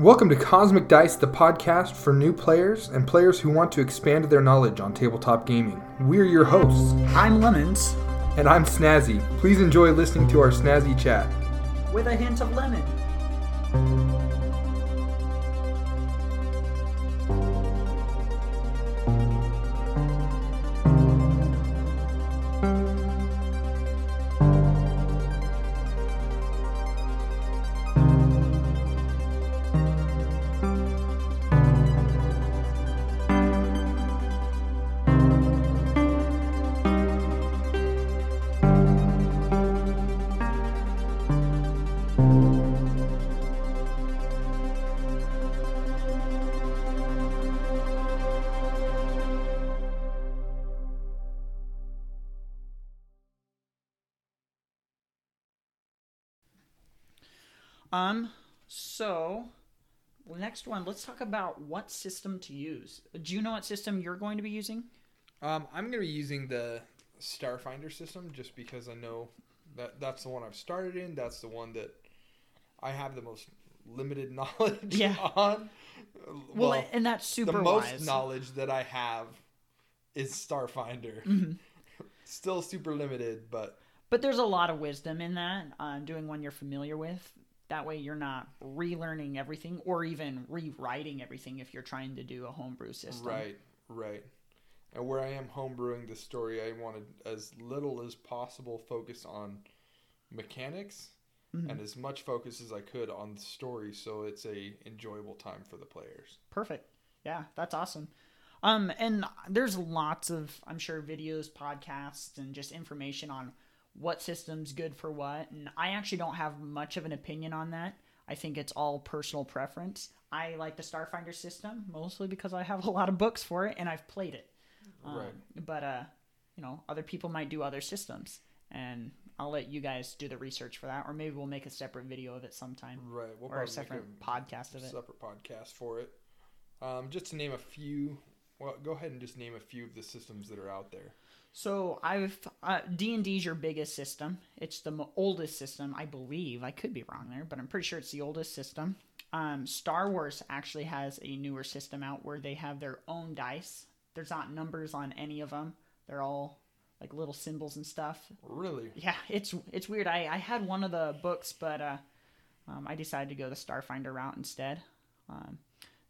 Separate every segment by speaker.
Speaker 1: Welcome to Cosmic Dice, the podcast for new players and players who want to expand their knowledge on tabletop gaming. We're your hosts,
Speaker 2: I'm Lemons,
Speaker 1: and I'm Snazzy. Please enjoy listening to our snazzy chat.
Speaker 2: with a hint of lemon. Um, so next one, let's talk about what system to use. Do you know what system you're going to be using?
Speaker 1: Um, I'm going to be using the Starfinder system just because I know that that's the one I've started in. That's the one that I have the most limited knowledge
Speaker 2: Yeah.
Speaker 1: on.
Speaker 2: Well, and that's super
Speaker 1: the most
Speaker 2: wise.
Speaker 1: knowledge that I have is Starfinder.
Speaker 2: Mm-hmm.
Speaker 1: Still super limited, but
Speaker 2: But there's a lot of wisdom in that, uh, doing one you're familiar with. That way you're not relearning everything or even rewriting everything if you're trying to do a homebrew system.
Speaker 1: right, right. And where I am homebrewing the story, I wanted as little as possible focus on mechanics
Speaker 2: Mm-hmm.
Speaker 1: and as much focus as I could on the story, so it's a enjoyable time for the players.
Speaker 2: Perfect. Yeah, that's awesome. Um, and there's lots of, I'm sure, videos, podcasts, and just information on what system's good for what. And I actually don't have much of an opinion on that. I think it's all personal preference. I like the Starfinder system mostly because I have a lot of books for it and I've played it. Um,
Speaker 1: Right.
Speaker 2: But uh, you know, other people might do other systems, and I'll let you guys do the research for that, or maybe we'll make a separate video of it sometime,
Speaker 1: Right. We'll
Speaker 2: or a separate podcast of it.
Speaker 1: separate podcast for it. Um, just to name a few. Well, go ahead and just name a few of the systems that are out there.
Speaker 2: So I've uh, D and D's your biggest system. It's the mo- oldest system, I believe. I could be wrong there, but I'm pretty sure it's the oldest system. Um, Star Wars actually has a newer system out where they have their own dice. There's not numbers on any of them. They're all like little symbols and stuff.
Speaker 1: Really?
Speaker 2: Yeah, it's it's weird. I, I had one of the books, but uh, um, I decided to go the Starfinder route instead. Um,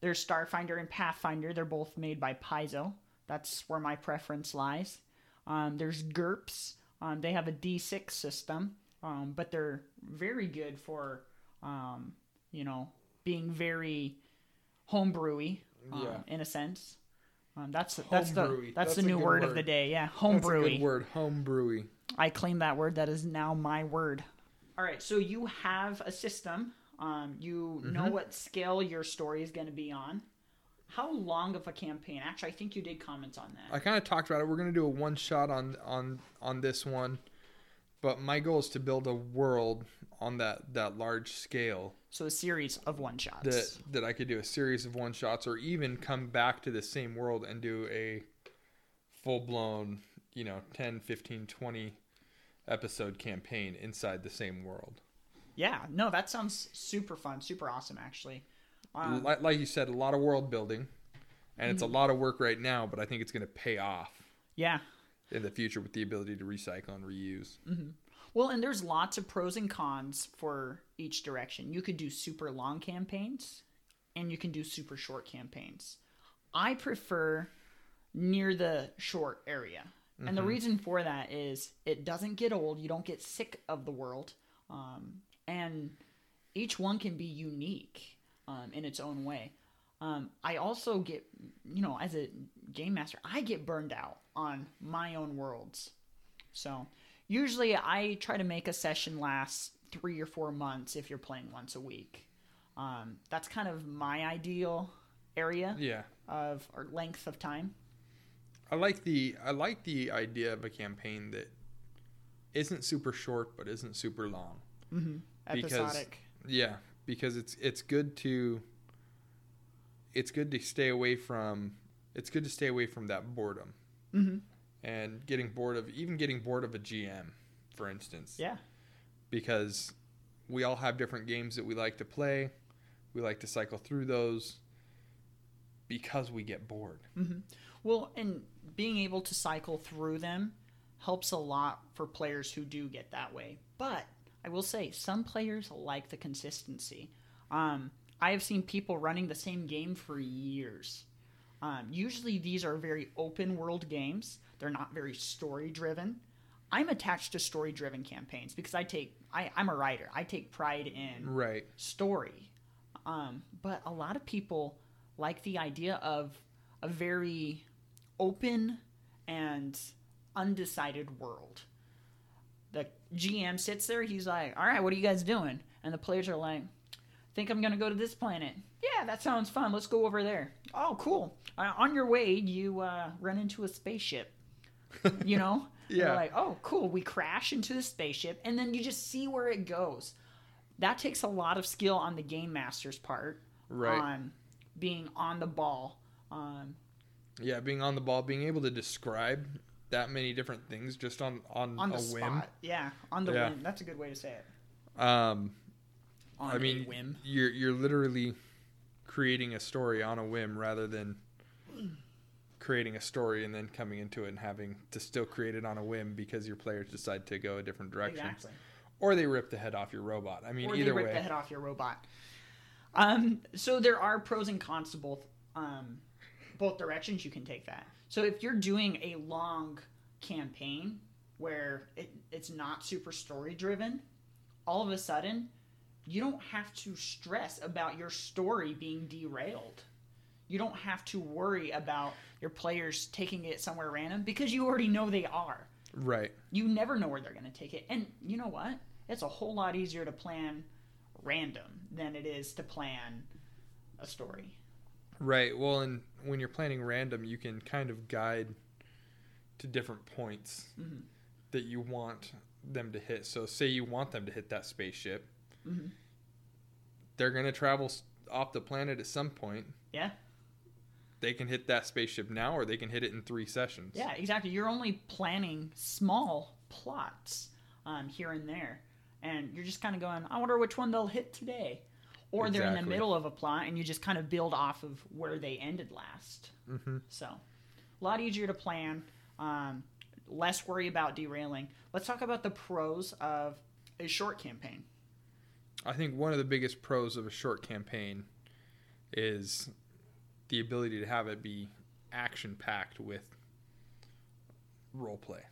Speaker 2: there's Starfinder and Pathfinder. They're both made by Paizo. That's where my preference lies. Um, there's GURPS. Um, they have a D6 system, um, but they're very good for, um, you know, being very homebrewy, um,
Speaker 1: Yeah.
Speaker 2: in a sense. Um, that's that's the that's,
Speaker 1: That's
Speaker 2: the new
Speaker 1: good
Speaker 2: word, of the day. Yeah,
Speaker 1: That's a
Speaker 2: homebrewy.
Speaker 1: good word. Homebrewy.
Speaker 2: I claim that word. That is now my word. All right, so you have a system. Um, you know what scale your story is going to be on. How long of a campaign? Actually, I think you did comment on that.
Speaker 1: I kind of talked about it. We're gonna do a one shot on on on this one, but my goal is to build a world on that that large scale
Speaker 2: So a series of one shots.
Speaker 1: that that I could do a series of one shots or even come back to the same world and do a full blown, you know, 10, 15, 20 episode campaign inside the same world.
Speaker 2: Yeah, no, that sounds super fun, super awesome, actually. Um,
Speaker 1: like, like you said, a lot of world building, and it's a lot of work right now, but I think it's going to pay off
Speaker 2: yeah.
Speaker 1: in the future with the ability to recycle and reuse.
Speaker 2: Well, and there's lots of pros and cons for each direction. You could do super long campaigns and you can do super short campaigns. I prefer near the short area. And the reason for that is it doesn't get old, you don't get sick of the world. Um, and each one can be unique um, in its own way. Um, I also get, you know, as a game master, I get burned out on my own worlds. So usually I try to make a session last three or four months if you're playing once a week. Um, that's kind of my ideal area
Speaker 1: Yeah.
Speaker 2: of or length of time.
Speaker 1: I like the I like the idea of a campaign that isn't super short but isn't super long. Because-
Speaker 2: Episodic.
Speaker 1: Yeah, because it's it's good to it's good to stay away from it's good to stay away from that boredom
Speaker 2: Mm-hmm.
Speaker 1: and getting bored of even getting bored of a GM, for instance.
Speaker 2: Yeah.
Speaker 1: because we all have different games that we like to play. We like to cycle through those because we get bored.
Speaker 2: Well, and being able to cycle through them helps a lot for players who do get that way. But I will say, some players like the consistency. Um, I have seen people running the same game for years. Um, usually, these are very open world games. They're not very story driven. I'm attached to story driven campaigns because I take I, I'm a writer. I take pride in
Speaker 1: Right.
Speaker 2: story. Um, but a lot of people like the idea of a very open and undecided world. The GM sits there, he's like, All right, what are you guys doing? And the players are like, Think I'm going to go to this planet. Yeah, that sounds fun. Let's go over there. Oh, cool. Uh, on your way, you uh, run into a spaceship. You know?
Speaker 1: Yeah.
Speaker 2: Like, oh, cool. We crash into the spaceship, and then you just see where it goes. That takes a lot of skill on the game master's part.
Speaker 1: Right.
Speaker 2: On being on the ball. Um,
Speaker 1: Yeah, being on the ball, being able to describe that many different things just on on,
Speaker 2: on
Speaker 1: a
Speaker 2: the
Speaker 1: whim.
Speaker 2: spot. Yeah, on the
Speaker 1: Yeah.
Speaker 2: whim. That's a good way to say it.
Speaker 1: Um,
Speaker 2: On
Speaker 1: I mean,
Speaker 2: a whim.
Speaker 1: you're you're literally creating a story on a whim rather than creating a story and then coming into it and having to still create it on a whim because your players decide to go a different direction
Speaker 2: Exactly.
Speaker 1: or they rip the head off your robot. I mean,
Speaker 2: or
Speaker 1: either
Speaker 2: they rip
Speaker 1: way.
Speaker 2: the head off your robot. Um, so there are pros and cons to both um, both directions. You can take that. So if you're doing a long campaign where it, it's not super story driven, all of a sudden you don't have to stress about your story being derailed. You don't have to worry about your players taking it somewhere random because you already know they are
Speaker 1: Right.
Speaker 2: you never know where they're going to take it. And you know what? It's a whole lot easier to plan random than it is to plan a story.
Speaker 1: Right. Well, and when you're planning random, you can kind of guide to different points
Speaker 2: Mhm.
Speaker 1: that you want them to hit. So, say you want them to hit that spaceship,
Speaker 2: Mhm.
Speaker 1: they're going to travel off the planet at some point.
Speaker 2: Yeah.
Speaker 1: They can hit that spaceship now, or they can hit it in three sessions.
Speaker 2: Yeah, exactly. You're only planning small plots um, here and there. And you're just kind of going, I wonder which one they'll hit today. Or they're in the middle of a plot and you just kind of build off of where they ended last.
Speaker 1: hmm
Speaker 2: So, a lot easier to plan, um, less worry about derailing. Let's talk about the pros of a short campaign.
Speaker 1: I think one of the biggest pros of a short campaign is the ability to have it be action packed with role play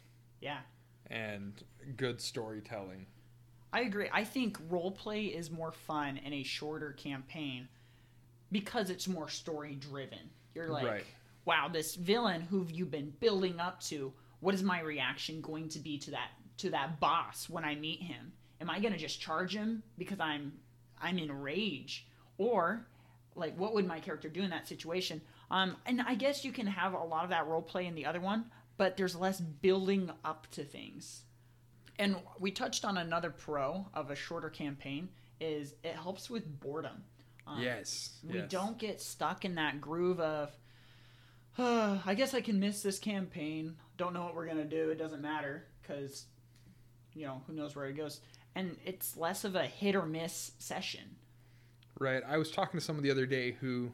Speaker 2: Yeah,
Speaker 1: and good storytelling.
Speaker 2: I agree. I think role play is more fun in a shorter campaign because it's more story driven. You're like,
Speaker 1: Right.
Speaker 2: wow, this villain who you been building up to, what is my reaction going to be to that to that boss when I meet him? Am I going to just charge him because I'm I'm in rage or like what would my character do in that situation? Um and I guess you can have a lot of that role play in the other one, but there's less building up to things. And we touched on another pro of a shorter campaign is it helps with boredom. Um,
Speaker 1: yes.
Speaker 2: we
Speaker 1: yes.
Speaker 2: don't get stuck in that groove of "Uh, i guess i can miss this campaign don't know what we're going to do it doesn't matter because you know who knows where it goes and it's less of a hit or miss session
Speaker 1: Right. I was talking to someone the other day who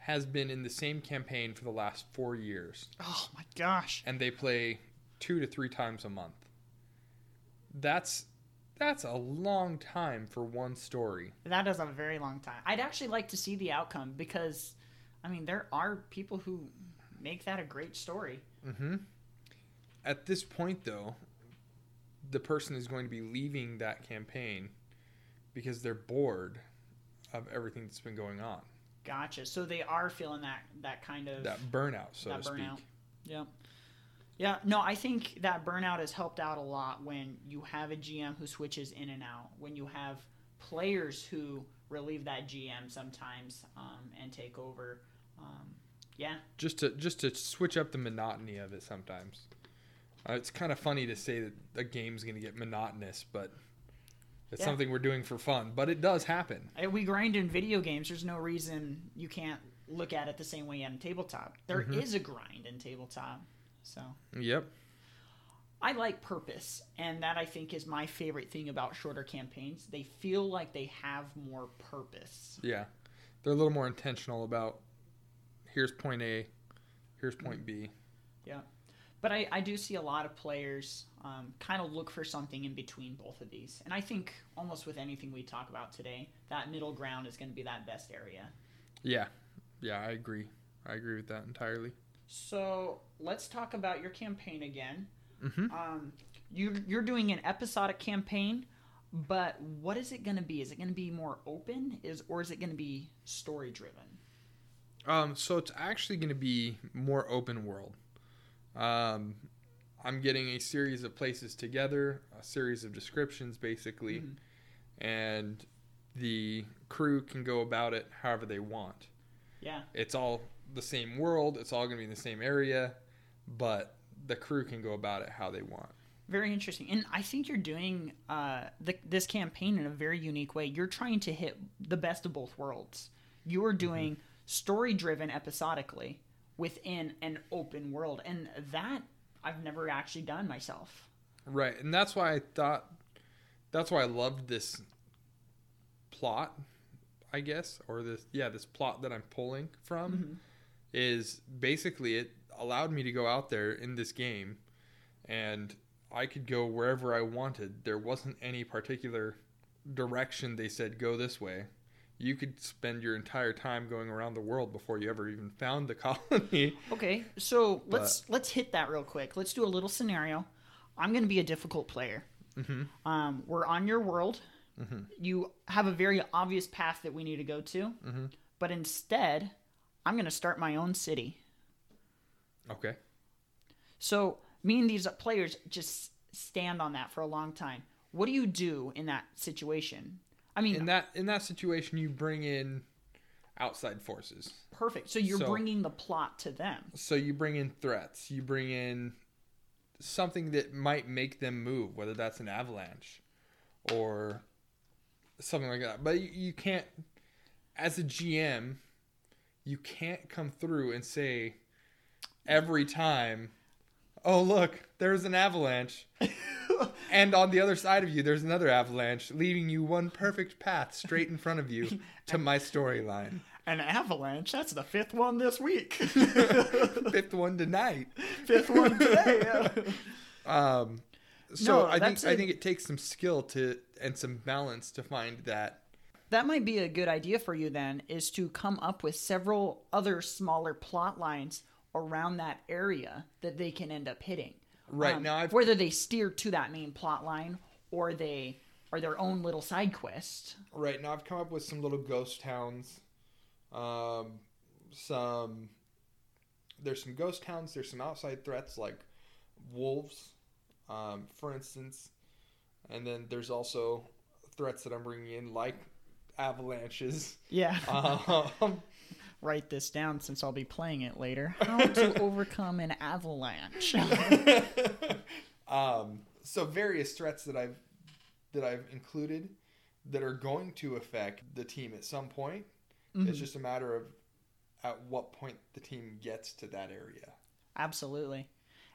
Speaker 1: has been in the same campaign for the last four years,
Speaker 2: oh my gosh
Speaker 1: and they play two to three times a month. That's that's a long time for one story.
Speaker 2: that is a very long time i'd actually like to see the outcome because i mean there are people who make that a great story
Speaker 1: Mm-hmm. At this point, though, the person is going to be leaving that campaign because they're bored of everything that's been going on.
Speaker 2: gotcha so they are feeling that that kind of
Speaker 1: That burnout, so
Speaker 2: that
Speaker 1: to speak.
Speaker 2: burnout. Yeah. No, I think that burnout has helped out a lot when you have a GM who switches in and out, when you have players who relieve that GM sometimes um, and take over. Um, yeah,
Speaker 1: Just to just to switch up the monotony of it sometimes. Uh, it's kind of funny to say that a game's going to get monotonous, but it's
Speaker 2: Yeah.
Speaker 1: something we're doing for fun. But it does happen.
Speaker 2: We grind in video games. There's no reason you can't look at it the same way on tabletop. There is
Speaker 1: Mhm.
Speaker 2: a grind in tabletop. So,
Speaker 1: Yep.
Speaker 2: I like purpose, and that I think is my favorite thing about shorter campaigns. They feel like they have more purpose.
Speaker 1: Yeah, they're a little more intentional about here's point A, here's point B.
Speaker 2: Yeah, but I, I do see a lot of players um, kind of look for something in between both of these, and I think almost with anything we talk about today, that middle ground is going to be that best area.
Speaker 1: Yeah, yeah, I agree. I agree with that entirely.
Speaker 2: So let's talk about your campaign again.
Speaker 1: Mhm.
Speaker 2: Um, you you're doing an episodic campaign, but what is it going to be? Is it going to be more open? Is or is it going to be story driven?
Speaker 1: Um, so it's actually going to be more open world. Um, I'm getting a series of places together, a series of descriptions, basically,
Speaker 2: Mhm.
Speaker 1: and the crew can go about it however they want.
Speaker 2: Yeah.
Speaker 1: It's all the same world. It's all going to be in the same area, but the crew can go about it how they want.
Speaker 2: Very interesting, and I think you're doing uh, the, this campaign in a very unique way. You're trying to hit the best of both worlds. You are doing story-driven episodically within an open world, and that I've never actually done myself.
Speaker 1: Right, and that's why I thought that's why I loved this plot, I guess, or this yeah, this plot that I'm pulling from
Speaker 2: Mhm.
Speaker 1: Is basically it allowed me to go out there in this game and I could go wherever I wanted. There wasn't any particular direction they said go this way. You could spend your entire time going around the world before you ever even found the colony.
Speaker 2: Okay, so let's let's hit that real quick. Let's do a little scenario. I'm going to be a difficult player.
Speaker 1: Mhm.
Speaker 2: Um, we're on your world.
Speaker 1: Mhm.
Speaker 2: You have a very obvious path that we need to go to,
Speaker 1: Mhm.
Speaker 2: but instead, I'm going to start my own city.
Speaker 1: Okay.
Speaker 2: So me and these players just stand on that for a long time. What do you do in that situation? I mean,
Speaker 1: In that in that situation you bring in outside forces.
Speaker 2: perfect. So you're
Speaker 1: so-
Speaker 2: bringing the plot to them.
Speaker 1: So you bring in threats. You bring in something that might make them move, whether that's an avalanche or something like that. But you, you can't, as a GM, you can't come through and say every time, "Oh look, there's an avalanche," and on the other side of you, there's another avalanche, leaving you one perfect path straight in front of you to my storyline.
Speaker 2: An avalanche. That's the fifth one this week.
Speaker 1: Fifth one tonight.
Speaker 2: fifth one today.
Speaker 1: Um, so
Speaker 2: No,
Speaker 1: I think
Speaker 2: that's
Speaker 1: I think it takes some skill to and some balance to find that.
Speaker 2: That might be a good idea for you then, is to come up with several other smaller plot lines around that area that they can end up hitting.
Speaker 1: Right
Speaker 2: Um,
Speaker 1: now, I've
Speaker 2: whether they steer to that main plot line or they are their own little side quest.
Speaker 1: right now I've come up with some little ghost towns. Um, some there's some ghost towns. There's some outside threats like wolves, um, for instance, and then there's also threats that I'm bringing in like avalanches.
Speaker 2: Yeah.
Speaker 1: Um,
Speaker 2: Write this down since I'll be playing it later. How to overcome an avalanche.
Speaker 1: um, so various threats that I've that I've included that are going to affect the team at some point. It's
Speaker 2: Mhm.
Speaker 1: just a matter of at what point the team gets to that area.
Speaker 2: Absolutely.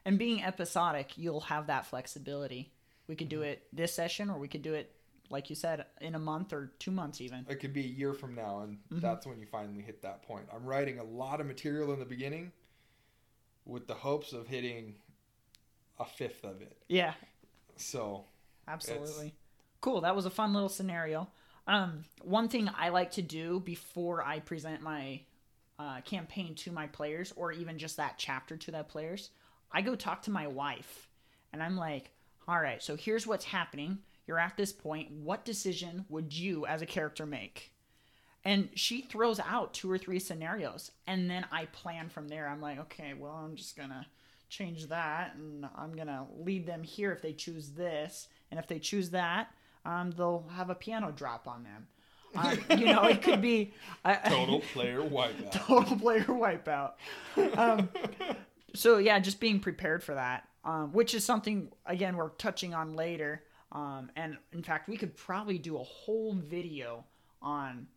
Speaker 2: And being episodic, you'll have that flexibility. We could do it this session, or we could do it, like you said, in a month or two months, even.
Speaker 1: It could be a year from now, and
Speaker 2: Mhm.
Speaker 1: that's when you finally hit that point. I'm writing a lot of material in the beginning with the hopes of hitting a fifth of it.
Speaker 2: Yeah,
Speaker 1: So
Speaker 2: absolutely. Cool. That was a fun little scenario. Um, one thing I like to do before I present my uh, campaign to my players, or even just that chapter to that players, I go talk to my wife, and I'm like, "All right, so here's what's happening. You're at this point. What decision would you, as a character, make?" And she throws out two or three scenarios, and then I plan from there. I'm like, "Okay, well, I'm just gonna." change that and i'm gonna lead them here if they choose this and if they choose that um, they'll have a piano drop on them um, you know it could be a,
Speaker 1: total player wipeout.
Speaker 2: total player wipeout um, so yeah just being prepared for that um, which is something again we're touching on later um, and in fact we could probably do a whole video on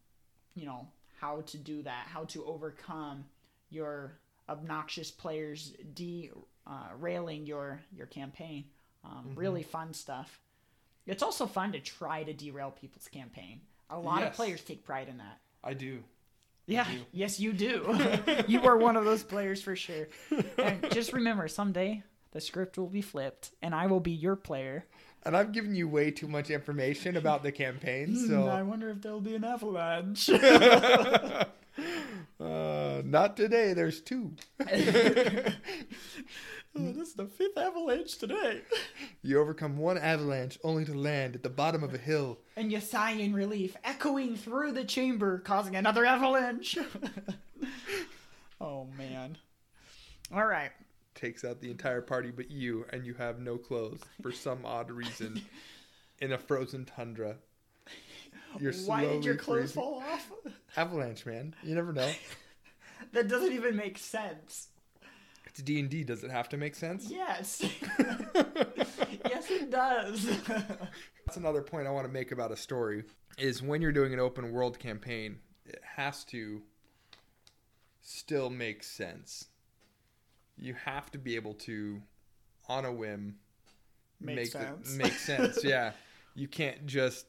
Speaker 2: you know how to do that how to overcome your obnoxious players derailing your your campaign Um,
Speaker 1: Mm-hmm.
Speaker 2: Really fun stuff. It's also fun to try to derail people's campaign. A lot of players take pride in that.
Speaker 1: I do.
Speaker 2: Yeah,
Speaker 1: do.
Speaker 2: yes, you do. you are one of those players for sure. And just remember, someday the script will be flipped, and I will be your player.
Speaker 1: And I've given you way too much information about the campaign, so
Speaker 2: I wonder if there'll be an avalanche.
Speaker 1: uh, not today. There's two.
Speaker 2: Oh, this is the fifth avalanche today.
Speaker 1: You overcome one avalanche only to land at the bottom of a hill.
Speaker 2: And you sigh in relief, echoing through the chamber, causing another avalanche. oh man. All right.
Speaker 1: Takes out the entire party but you, and you have no clothes for some odd reason in a frozen tundra. You're
Speaker 2: Why did your clothes
Speaker 1: freezing.
Speaker 2: fall off?
Speaker 1: Avalanche, man. You never know.
Speaker 2: that doesn't even make sense.
Speaker 1: It's D and D. Does it have to make sense?
Speaker 2: Yes. yes, it does.
Speaker 1: That's another point I want to make about a story is when you're doing an open world campaign, it has to still make sense. You have to be able to, on a whim,
Speaker 2: Make
Speaker 1: the-
Speaker 2: sense.
Speaker 1: make sense. Yeah, you can't just,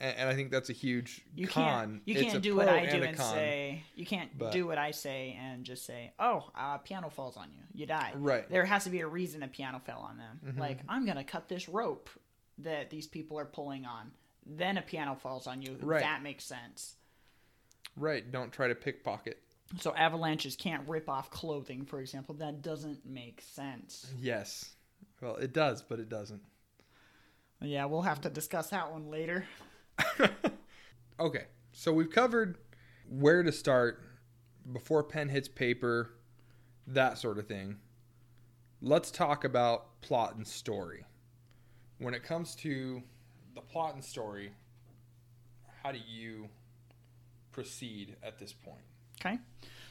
Speaker 1: and, I think that's a huge
Speaker 2: You
Speaker 1: con.
Speaker 2: can't. You can't do what I do
Speaker 1: and
Speaker 2: and
Speaker 1: con.
Speaker 2: say. You can't
Speaker 1: but-
Speaker 2: do what I say and just say, "Oh, uh, piano falls on you. You die."
Speaker 1: Right. Mm-hmm.
Speaker 2: There has to be a reason a piano fell on them. Like I'm gonna cut this rope that these people are pulling on. Then a piano falls on you.
Speaker 1: Right.
Speaker 2: That makes sense.
Speaker 1: Right. Don't try to pickpocket.
Speaker 2: So avalanches can't rip off clothing, for example. That doesn't make sense.
Speaker 1: Yes. Well, it does, but it doesn't.
Speaker 2: Yeah, we'll have to discuss that one later.
Speaker 1: Okay, so we've covered where to start before pen hits paper, that sort of thing. Let's talk about plot and story. When it comes to the plot and story, how do you proceed at this point?
Speaker 2: Okay.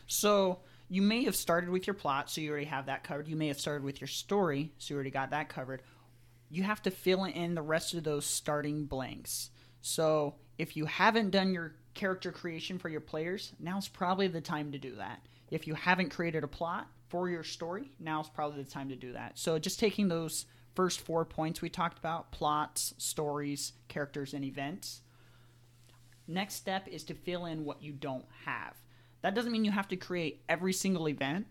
Speaker 2: So you may have started with your plot, so you already have that covered. You may have started with your story, so you already got that covered. You have to fill in the rest of those starting blanks. So if you haven't done your character creation for your players, now's probably the time to do that. If you haven't created a plot for your story, now's probably the time to do that. So just taking those first four points we talked about plots, stories, characters, and events Next step is to fill in what you don't have. That doesn't mean you have to create every single event,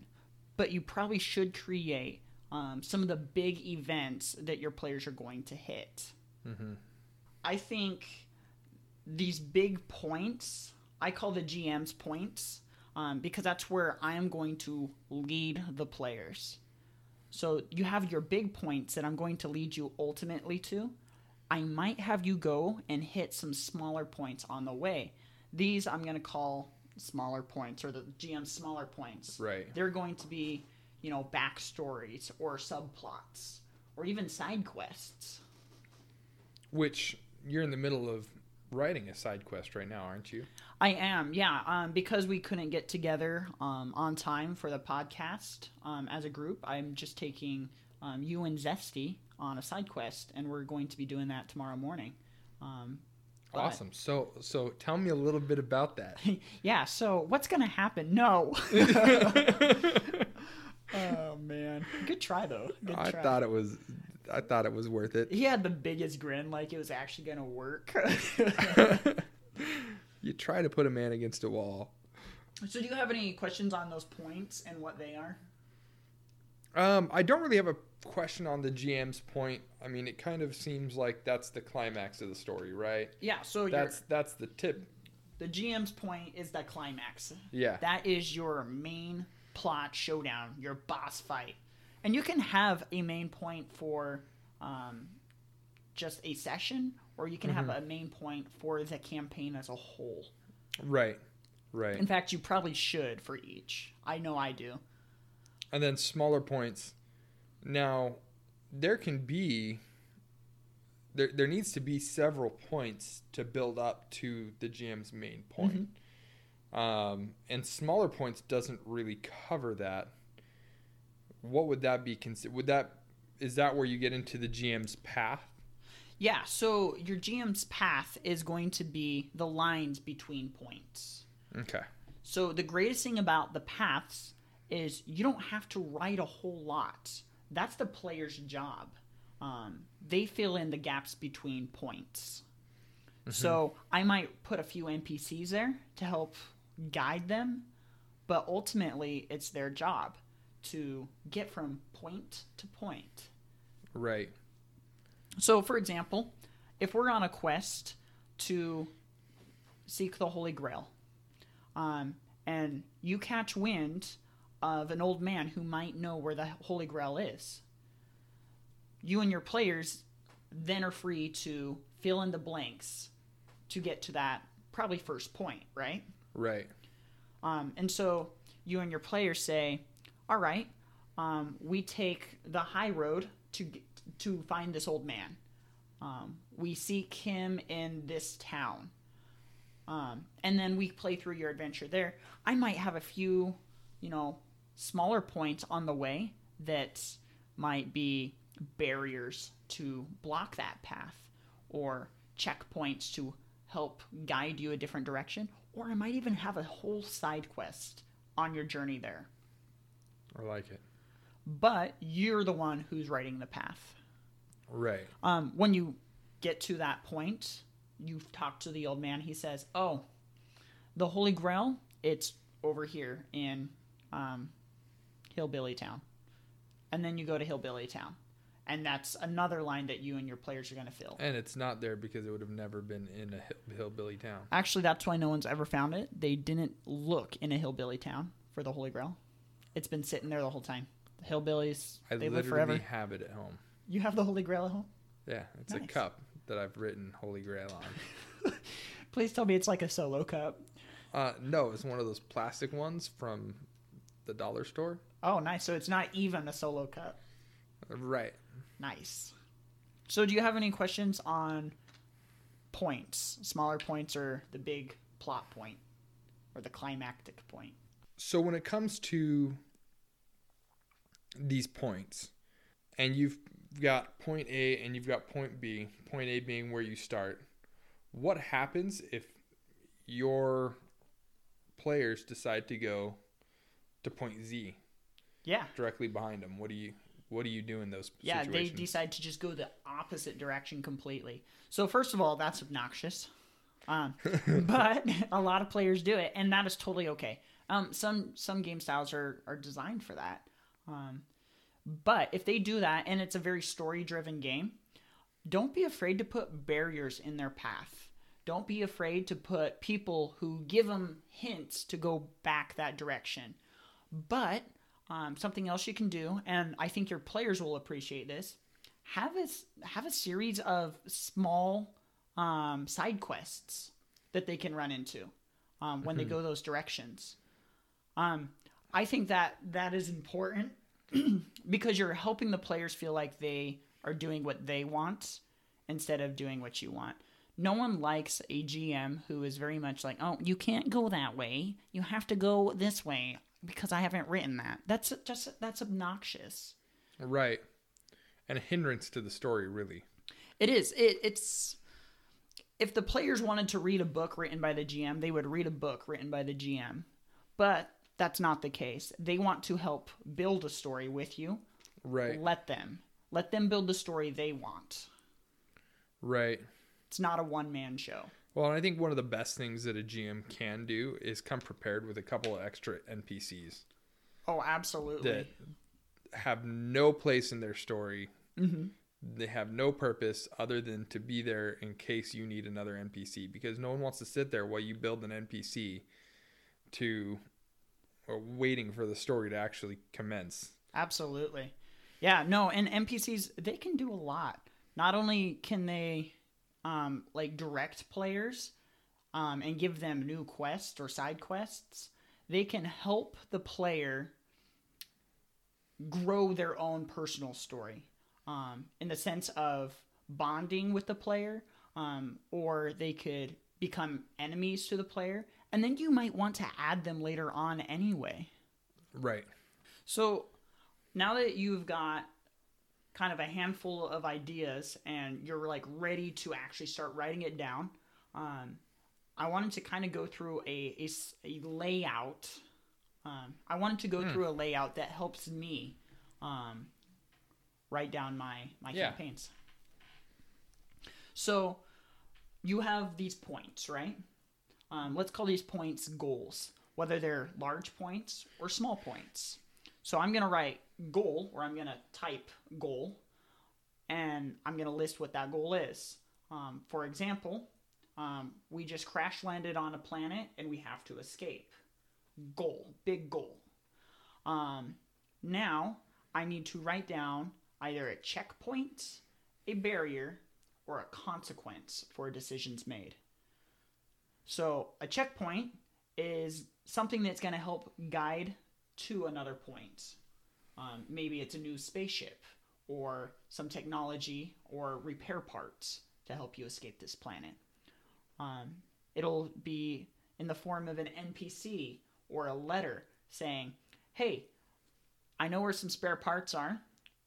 Speaker 2: but you probably should create um, some of the big events that your players are going to hit. I think these big points, I call the GM's points, um, because that's where I am going to lead the players. So you have your big points that I'm going to lead you ultimately to. I might have you go and hit some smaller points on the way. These I'm going to call smaller points or the GM's smaller points.
Speaker 1: Right.
Speaker 2: They're going to be, you know, backstories or subplots or even side quests.
Speaker 1: Which you're in the middle of writing a side quest right now, aren't you?
Speaker 2: I am, yeah. Um, because we couldn't get together um, on time for the podcast um, as a group, I'm just taking um, you and Zesty on a side quest, and we're going to be doing that tomorrow morning. But-
Speaker 1: Awesome. So so tell me a little bit about that.
Speaker 2: yeah. So what's gonna happen? No. oh man, good try though. Good
Speaker 1: I
Speaker 2: try.
Speaker 1: thought it was I thought it was worth it.
Speaker 2: he had the biggest grin, like it was actually gonna work.
Speaker 1: You try to put a man against a wall.
Speaker 2: so, do you have any questions on those points and what they are?
Speaker 1: Um, I don't really have a question on the GM's point. I mean, it kind of seems like that's the climax of the story, right?
Speaker 2: Yeah. So
Speaker 1: That's that's the tip.
Speaker 2: the GM's point is the climax.
Speaker 1: Yeah.
Speaker 2: That is your main plot showdown, your boss fight. And you can have a main point for um, just a session, or you can have a main point for the campaign as a whole.
Speaker 1: Right. Right.
Speaker 2: In fact, you probably should for each. I know I do.
Speaker 1: And then smaller points. Now, there can be there there needs to be several points to build up to the GM's main point. Um, and smaller points doesn't really cover that. What would that be considered? Would that is that where you get into the GM's path?
Speaker 2: Yeah, so your GM's path is going to be the lines between points.
Speaker 1: Okay.
Speaker 2: So the greatest thing about the paths is you don't have to write a whole lot. That's the player's job. um, they fill in the gaps between points. So I might put a few NPCs there to help guide them, but ultimately it's their job to get from point to point.
Speaker 1: Right.
Speaker 2: So, for example, if we're on a quest to seek the Holy Grail, um, and you catch wind of an old man who might know where the Holy Grail is, you and your players then are free to fill in the blanks to get to that probably first point, right?
Speaker 1: Right.
Speaker 2: Um, and so you and your players say, "All right, um, we take the high road to get, to find this old man. Um, we seek him in this town, um, and then we play through your adventure there. I might have a few, you know, smaller points on the way that might be barriers to block that path, or checkpoints to help guide you a different direction, or I might even have a whole side quest on your journey there.
Speaker 1: I like it.
Speaker 2: But you're the one who's writing the path.
Speaker 1: Right.
Speaker 2: Um, when you get to that point, you've talked to the old man. He says, "Oh, the Holy Grail, it's over here in um, Hillbilly Town," and then you go to Hillbilly Town, and that's another line that you and your players are going to fill.
Speaker 1: And it's not there because it would have never been in a hill- hillbilly town.
Speaker 2: Actually, that's why no one's ever found it. They didn't look in a hillbilly town for the Holy Grail. It's been sitting there the whole time. The hillbillies,
Speaker 1: I
Speaker 2: they live
Speaker 1: literally
Speaker 2: forever.
Speaker 1: have it at home.
Speaker 2: You have the Holy Grail at home?
Speaker 1: Yeah, it's a cup that I've written Holy Grail on.
Speaker 2: Please tell me it's like a solo cup.
Speaker 1: Uh, no, it's one of those plastic ones from the dollar store.
Speaker 2: Oh, nice. So it's not even a solo cup.
Speaker 1: Right.
Speaker 2: Nice. So, do you have any questions on points, smaller points, or the big plot point, or the climactic point?
Speaker 1: So when it comes to these points, and you've got point A and you've got point B, point A being where you start, what happens if your players decide to go to point Z
Speaker 2: Yeah.
Speaker 1: directly behind them? What do you what do you do in those
Speaker 2: Yeah,
Speaker 1: situations?
Speaker 2: they decide to just go the opposite direction completely. So first of all, that's obnoxious. Um, but a lot of players do it, and that is totally okay. Um, some some game styles are are designed for that. Um, but if they do that, and it's a very story driven game, don't be afraid to put barriers in their path. Don't be afraid to put people who give them hints to go back that direction. But um, something else you can do, and I think your players will appreciate this. Have a have a series of small um, side quests that they can run into um, when they go those directions. Um, I think that that is important because you're helping the players feel like they are doing what they want instead of doing what you want. No one likes a GM who is very much like, "Oh, you can't go that way. You have to go this way because I haven't written that." That's just that's obnoxious.
Speaker 1: right. And a hindrance to the story, really.
Speaker 2: It is. It, it's if the players wanted to read a book written by the GM, they would read a book written by the GM. But that's not the case. They want to help build a story with you.
Speaker 1: Right.
Speaker 2: Let them. Let them build the story they want.
Speaker 1: Right.
Speaker 2: It's not a one man show.
Speaker 1: Well, I think one of the best things that a GM can do is come prepared with a couple of extra NPCs
Speaker 2: Oh, absolutely.
Speaker 1: that have no place in their story.
Speaker 2: Mm-hmm.
Speaker 1: They have no purpose other than to be there in case you need another NPC because no one wants to sit there while you build an NPC to or waiting for the story to actually commence.
Speaker 2: Absolutely. Yeah, no, and NPCs they can do a lot. Not only can they um like direct players um and give them new quests or side quests, they can help the player grow their own personal story. Um in the sense of bonding with the player um or they could become enemies to the player and then you might want to add them later on anyway.
Speaker 1: Right.
Speaker 2: So now that you've got kind of a handful of ideas and you're like ready to actually start writing it down, um, I wanted to kind of go through a a layout. Um, I wanted to go through a layout that helps me um, write down my my
Speaker 1: Yeah.
Speaker 2: campaigns. So you have these points, right? Um, let's call these points goals, whether they're large points or small points. So I'm gonna write goal, or I'm gonna type goal, and I'm gonna list what that goal is. Um, for example, um, we just crash landed on a planet and we have to escape. Goal, big goal. Um, now I need to write down either a checkpoint, a barrier, or a consequence for decisions made. So a checkpoint is something that's going to help guide to another point. Um, maybe it's a new spaceship or some technology or repair parts to help you escape this planet. Um, it'll be in the form of an NPC or a letter saying, hey, I know where some spare parts are.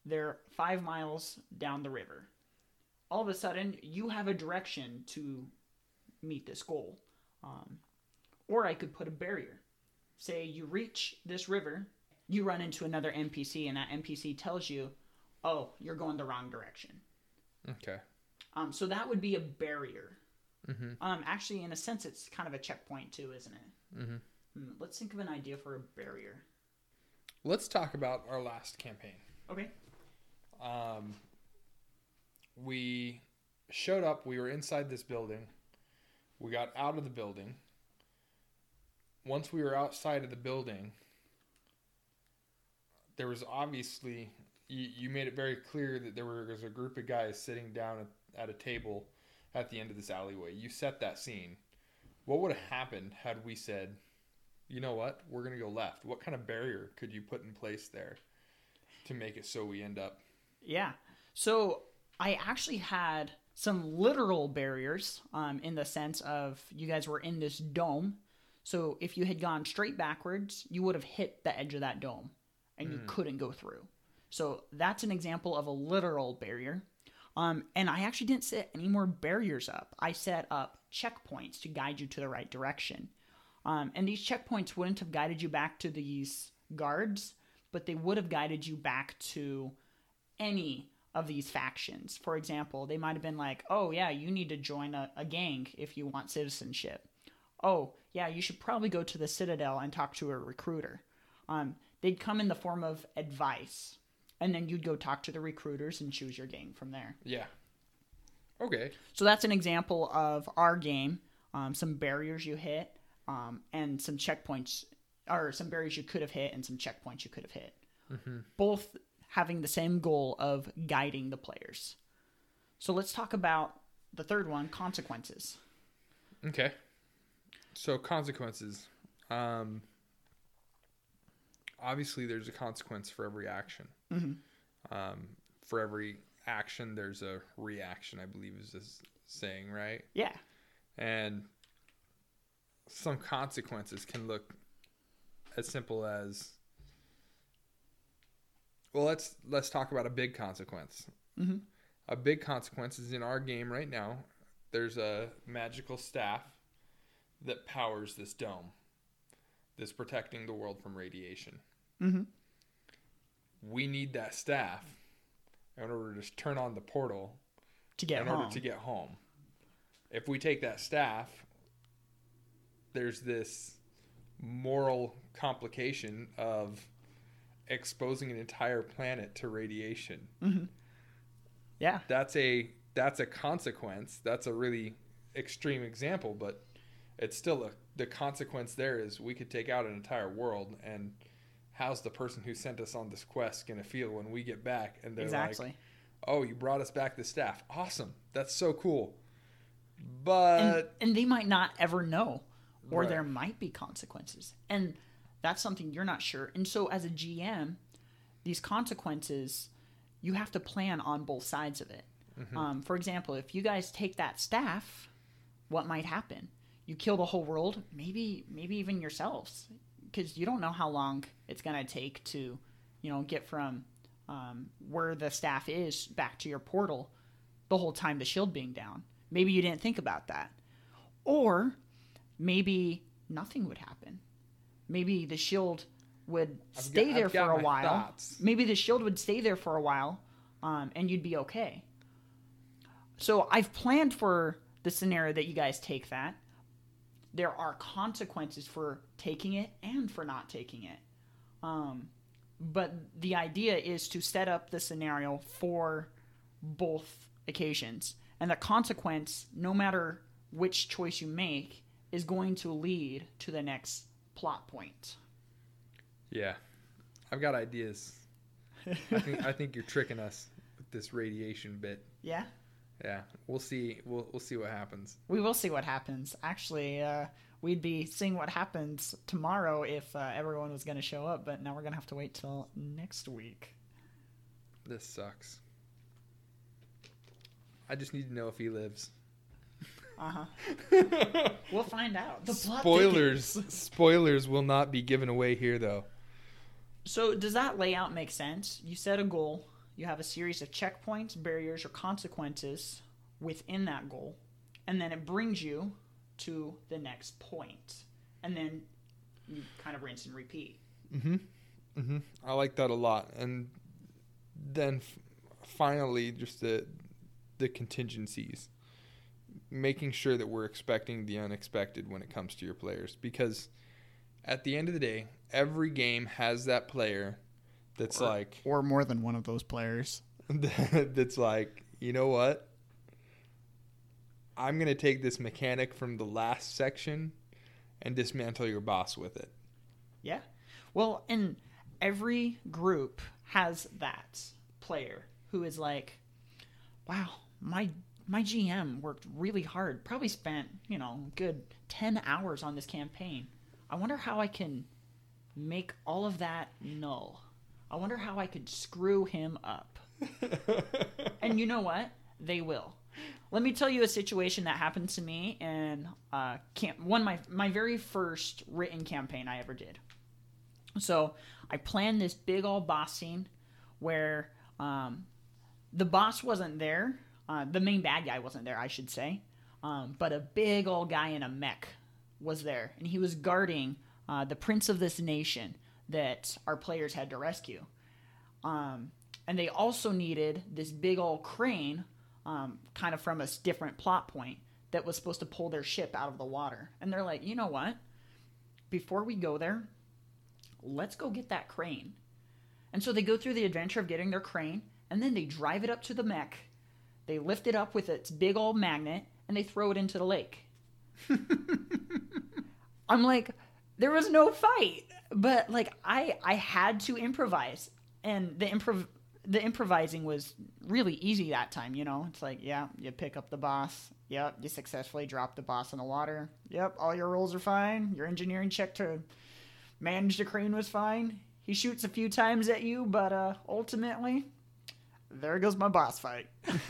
Speaker 2: They're five miles down the river. All of a sudden, you have a direction to meet this goal. Um, or I could put a barrier. Say you reach this river, you run into another NPC, and that NPC tells you, oh, you're going the wrong direction.
Speaker 1: Okay.
Speaker 2: Um, so that would be a barrier. Um, actually, in a sense, it's kind of a checkpoint too, isn't it? Mm-hmm. Let's think of an idea for a barrier.
Speaker 1: Let's talk about our last campaign.
Speaker 2: Okay.
Speaker 1: Um, we showed up. We were inside this building. We got out of the building. Once we were outside of the building, there was obviously you, you made it very clear that there was a group of guys sitting down at, at a table at the end of this alleyway. You set that scene. What would have happened had we said, "You know what? We're going to go left." What kind of barrier could you put in place there to make it so we end up
Speaker 2: Yeah. So I actually had some literal barriers um, in the sense of you guys were in this dome. So if you had gone straight backwards, you would have hit the edge of that dome and you couldn't go through. So that's an example of a literal barrier. Um, and I actually didn't set any more barriers up. I set up checkpoints to guide you to the right direction. Um, and these checkpoints wouldn't have guided you back to these guards, but they would have guided you back to any of these factions. For example, they might have been like, oh, yeah, you need to join a, a gang if you want citizenship. Oh, yeah, you should probably go to the Citadel and talk to a recruiter. Um, they'd come in the form of advice, and then you'd go talk to the recruiters and choose your gang from there.
Speaker 1: Yeah. Okay.
Speaker 2: So that's an example of our game. Um, some barriers you hit, um, and some checkpoints, or some barriers you could have hit, and some checkpoints you could have hit. Both having the same goal of guiding the players. So let's talk about the third one consequences.
Speaker 1: Okay. So consequences. Um obviously there's a consequence for every action. Um for every action there's a reaction, I believe is this saying, right?
Speaker 2: Yeah.
Speaker 1: And some consequences can look as simple as well let's let's talk about a big consequence
Speaker 2: Mhm.
Speaker 1: a big consequence is in our game right now there's a magical staff that powers this dome that's protecting the world from radiation
Speaker 2: Mhm.
Speaker 1: we need that staff in order to turn on the portal
Speaker 2: To get
Speaker 1: in
Speaker 2: home.
Speaker 1: order to get home. If we take that staff, there's this moral complication of exposing an entire planet to radiation.
Speaker 2: yeah.
Speaker 1: That's a that's a consequence. That's a really extreme example, but it's still a the consequence there is we could take out an entire world and how's the person who sent us on this quest going to feel when we get back and they're like oh, you brought us back the staff. Awesome. That's so cool. But
Speaker 2: and, and they might not ever know or
Speaker 1: Right.
Speaker 2: there might be consequences and that's something you're not sure and so as a gm these consequences you have to plan on both sides of it um, for example if you guys take that staff what might happen you kill the whole world maybe maybe even yourselves because you don't know how long it's going to take to you know get from um, where the staff is back to your portal the whole time the shield being down maybe you didn't think about that or maybe nothing would happen. Maybe the shield would
Speaker 1: I've
Speaker 2: stay
Speaker 1: got-
Speaker 2: there
Speaker 1: I've
Speaker 2: for a while.
Speaker 1: thoughts.
Speaker 2: Maybe the shield would stay there for a while, um, and you'd be okay. So I've planned for the scenario that you guys take that. There are consequences for taking it and for not taking it. Um, but the idea is to set up the scenario for both occasions. And the consequence, no matter which choice you make, is going to lead to the next plot point.
Speaker 1: Yeah, I've got ideas. I think I think you're tricking us with this radiation bit.
Speaker 2: Yeah,
Speaker 1: Yeah, we'll see. We'll we'll see what happens.
Speaker 2: we will see what happens. Actually, uh, we'd be seeing what happens tomorrow if uh, everyone was going to show up, but now we're going to have to wait till next week.
Speaker 1: This sucks. I just need to know if he lives.
Speaker 2: Uh huh. we'll find out. The
Speaker 1: spoilers. spoilers will not be given away here, though.
Speaker 2: So, does that layout make sense? You set a goal, you have a series of checkpoints, barriers, or consequences within that goal, and then it brings you to the next point. And then you kind of rinse and repeat.
Speaker 1: Mm-hmm. Mm-hmm. I like that a lot. And then f- finally, just the the contingencies, making sure that we're expecting the unexpected when it comes to your players, because at the end of the day, every game has that player that's
Speaker 2: Or-
Speaker 1: like
Speaker 2: Or more than one of those players.
Speaker 1: that's like, you know what? I'm gonna take this mechanic from the last section and dismantle your boss with it.
Speaker 2: Yeah. Well, and every group has that player who is like, wow, my my GM worked really hard. Probably spent, you know, good 10 hours on this campaign. I wonder how I can make all of that null. I wonder how I could screw him up. And you know what? They will. Let me tell you a situation that happened to me in uh, camp. One my my very first written campaign I ever did. So I planned this big old boss scene where um, the boss wasn't there. Uh, the main bad guy wasn't there, I should say. Um, but a big old guy in a mech was there, and he was guarding uh, the prince of this nation that our players had to rescue. Um, and they also needed this big old crane, um, kind of from a different plot point, that was supposed to pull their ship out of the water. And they're like, you know what? Before we go there, let's go get that crane. And so they go through the adventure of getting their crane, and then they drive it up to the mech. They lift it up with its big old magnet, and they throw it into the lake. I'm like, there was no fight, but like I I had to improvise, and the improv the improvising was really easy that time. You know, it's like yeah, you pick up the boss. Yep, you successfully drop the boss in the water. Yep, all your rolls are fine. Your engineering check to manage the crane was fine. He shoots a few times at you, but uh, ultimately, there goes my boss fight.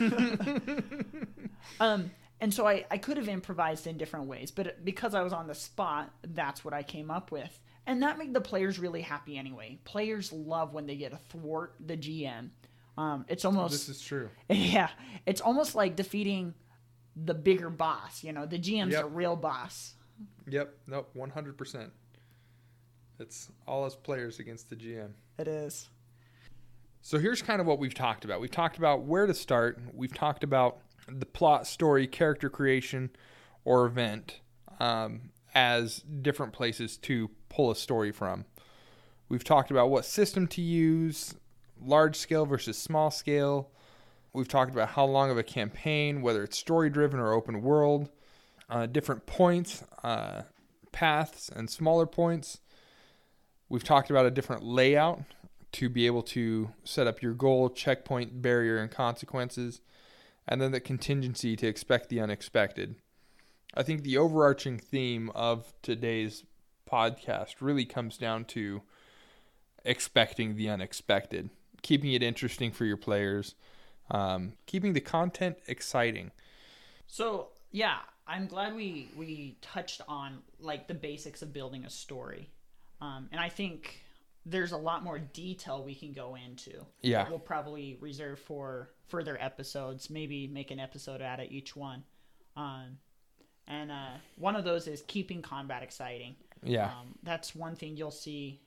Speaker 2: um, and so I, I could have improvised in different ways, but because I was on the spot, that's what I came up with. And that made the players really happy anyway. Players love when they get to thwart the GM. Um, it's almost
Speaker 1: This is true.
Speaker 2: yeah, it's almost like defeating the bigger boss. You know, the GM's
Speaker 1: Yep.
Speaker 2: a real boss.
Speaker 1: Yep. Nope. One hundred percent. It's all us players against the GM.
Speaker 2: It is.
Speaker 1: So here's kind of what we've talked about. We've talked about where to start. We've talked about the plot, story, character creation, or event um, as different places to pull a story from. We've talked about what system to use, large scale versus small scale. We've talked about how long of a campaign, whether it's story driven or open world, uh, different points, uh, paths, and smaller points. We've talked about a different layout to be able to set up your goal, checkpoint, barrier, and consequences, and then the contingency to expect the unexpected. I think the overarching theme of today's podcast really comes down to expecting the unexpected, keeping it interesting for your players, um, keeping the content exciting.
Speaker 2: So yeah, I'm glad we we touched on like the basics of building a story, um, and I think there's a lot more detail we can go into.
Speaker 1: Yeah.
Speaker 2: we'll probably reserve for further episodes. Maybe make an episode out of each one. Um, and uh, one of those is keeping combat exciting.
Speaker 1: Yeah.
Speaker 2: Um, that's one thing you'll see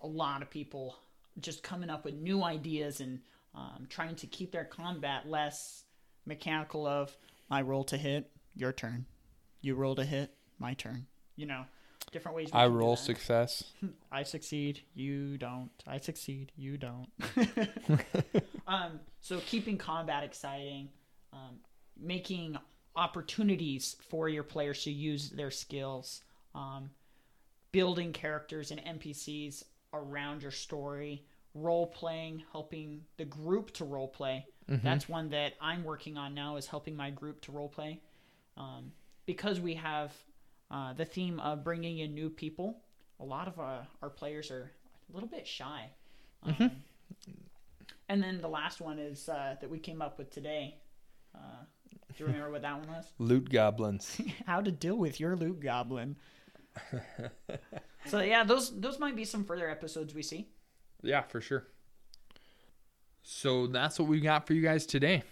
Speaker 2: a lot of people just coming up with new ideas and um, trying to keep their combat less mechanical of my roll to hit, your turn. You roll to hit, my turn. You know, different ways.
Speaker 1: I roll success.
Speaker 2: I succeed, you don't. I succeed, you don't. um, so keeping combat exciting, um, making opportunities for your players to use their skills, um, building characters and NPCs around your story, role playing, helping the group to role play. That's one that I'm working on now is helping my group to role play. Um, because we have uh, the theme of bringing in new people, a lot of uh, our players are a little bit shy. Um, And then the last one is uh, that we came up with today. Uh, do you remember what that one was?
Speaker 1: Loot goblins.
Speaker 2: How to deal with your loot goblin. So yeah, those those might be some further episodes we see.
Speaker 1: yeah, for sure. So that's what we got for you guys today.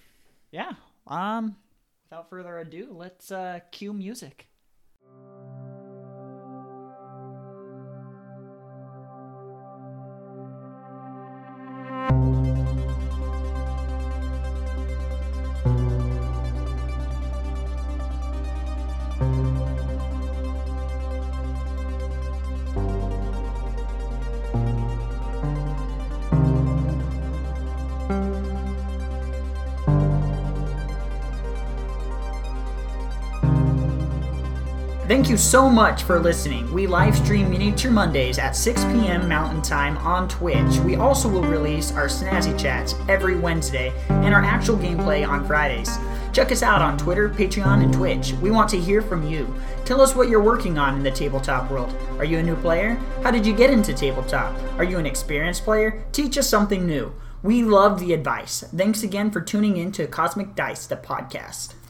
Speaker 2: Yeah. Um. Without further ado, let's uh, cue music. Thank you so much for listening. We live stream Miniature Mondays at 6 p.m. Mountain Time on Twitch. We also will release our Snazzy Chats every Wednesday and our actual gameplay on Fridays. Check us out on Twitter, Patreon, and Twitch. We want to hear from you. Tell us what you're working on in the tabletop world. Are you a new player? How did you get into tabletop? Are you an experienced player? Teach us something new. We love the advice. Thanks again for tuning in to Cosmic Dice, the podcast.